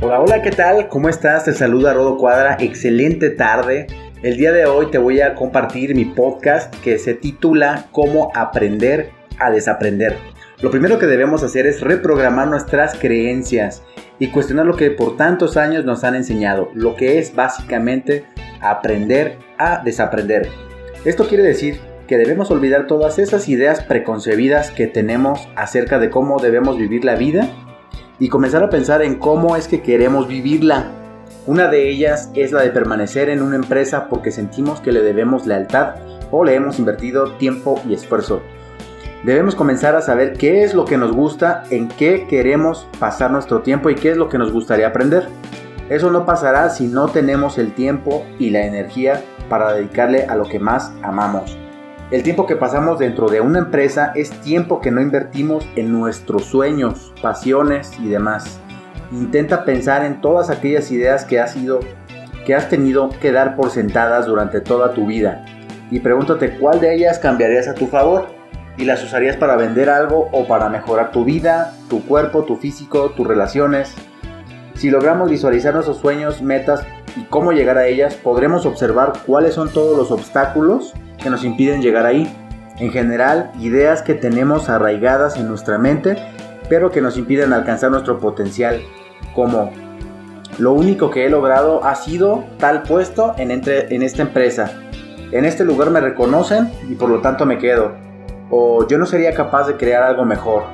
Hola, hola, ¿qué tal? ¿Cómo estás? Te saluda Rodo Cuadra. Excelente tarde. El día de hoy te voy a compartir mi podcast que se titula Cómo aprender a desaprender. Lo primero que debemos hacer es reprogramar nuestras creencias y cuestionar lo que por tantos años nos han enseñado, lo que es básicamente aprender a desaprender. Esto quiere decir que debemos olvidar todas esas ideas preconcebidas que tenemos acerca de cómo debemos vivir la vida y comenzar a pensar en cómo es que queremos vivirla. Una de ellas es la de permanecer en una empresa porque sentimos que le debemos lealtad o le hemos invertido tiempo y esfuerzo. Debemos comenzar a saber qué es lo que nos gusta, en qué queremos pasar nuestro tiempo y qué es lo que nos gustaría aprender. Eso no pasará si no tenemos el tiempo y la energía para dedicarle a lo que más amamos. El tiempo que pasamos dentro de una empresa es tiempo que no invertimos en nuestros sueños, pasiones y demás. Intenta pensar en todas aquellas ideas que has ido, que has tenido que dar por sentadas durante toda tu vida y pregúntate cuál de ellas cambiarías a tu favor y las usarías para vender algo o para mejorar tu vida, tu cuerpo, tu físico, tus relaciones. Si logramos visualizar nuestros sueños, metas y cómo llegar a ellas, podremos observar cuáles son todos los obstáculos que nos impiden llegar ahí. En general, ideas que tenemos arraigadas en nuestra mente, pero que nos impiden alcanzar nuestro potencial, como lo único que he logrado ha sido tal puesto en, entre, en esta empresa. En este lugar me reconocen y por lo tanto me quedo o yo no sería capaz de crear algo mejor.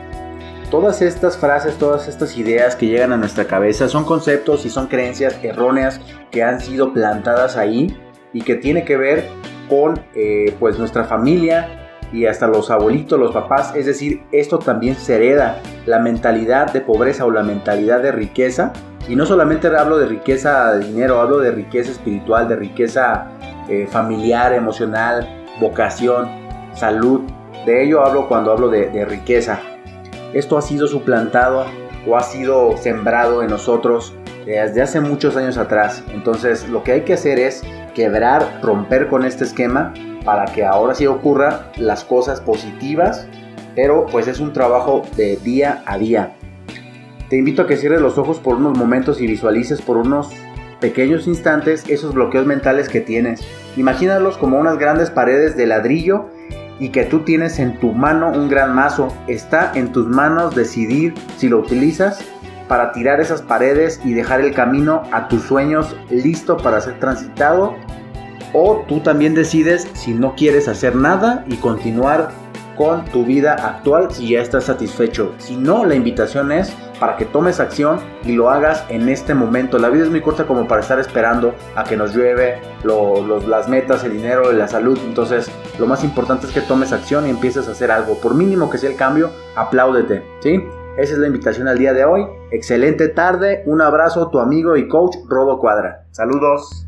Todas estas frases, todas estas ideas que llegan a nuestra cabeza son conceptos y son creencias erróneas que han sido plantadas ahí y que tiene que ver con eh, pues nuestra familia y hasta los abuelitos, los papás. Es decir, esto también se hereda la mentalidad de pobreza o la mentalidad de riqueza. Y no solamente hablo de riqueza de dinero, hablo de riqueza espiritual, de riqueza eh, familiar, emocional, vocación, salud, de ello hablo cuando hablo de, riqueza. Esto ha sido suplantado o ha sido sembrado en nosotros desde hace muchos años atrás. Entonces lo que hay que hacer es quebrar, romper con este esquema para que ahora sí ocurran las cosas positivas, pero pues es un trabajo de día a día. Te invito a que cierres los ojos por unos momentos y visualices por unos pequeños instantes esos bloqueos mentales que tienes. Imagínalos como unas grandes paredes de ladrillo y que tú tienes en tu mano un gran mazo. Está en tus manos decidir si lo utilizas para tirar esas paredes y dejar el camino a tus sueños listo para ser transitado. O tú también decides si no quieres hacer nada y continuar con tu vida actual si ya estás satisfecho. Si no, la invitación es para que tomes acción y lo hagas en este momento. La vida es muy corta como para estar esperando a que nos llueve las metas, el dinero, la salud. Entonces, lo más importante es que tomes acción y empieces a hacer algo. Por mínimo que sea el cambio, apláudete, ¿sí? Esa es la invitación al día de hoy. Excelente tarde. Un abrazo, tu amigo y coach Rodo Cuadra. Saludos.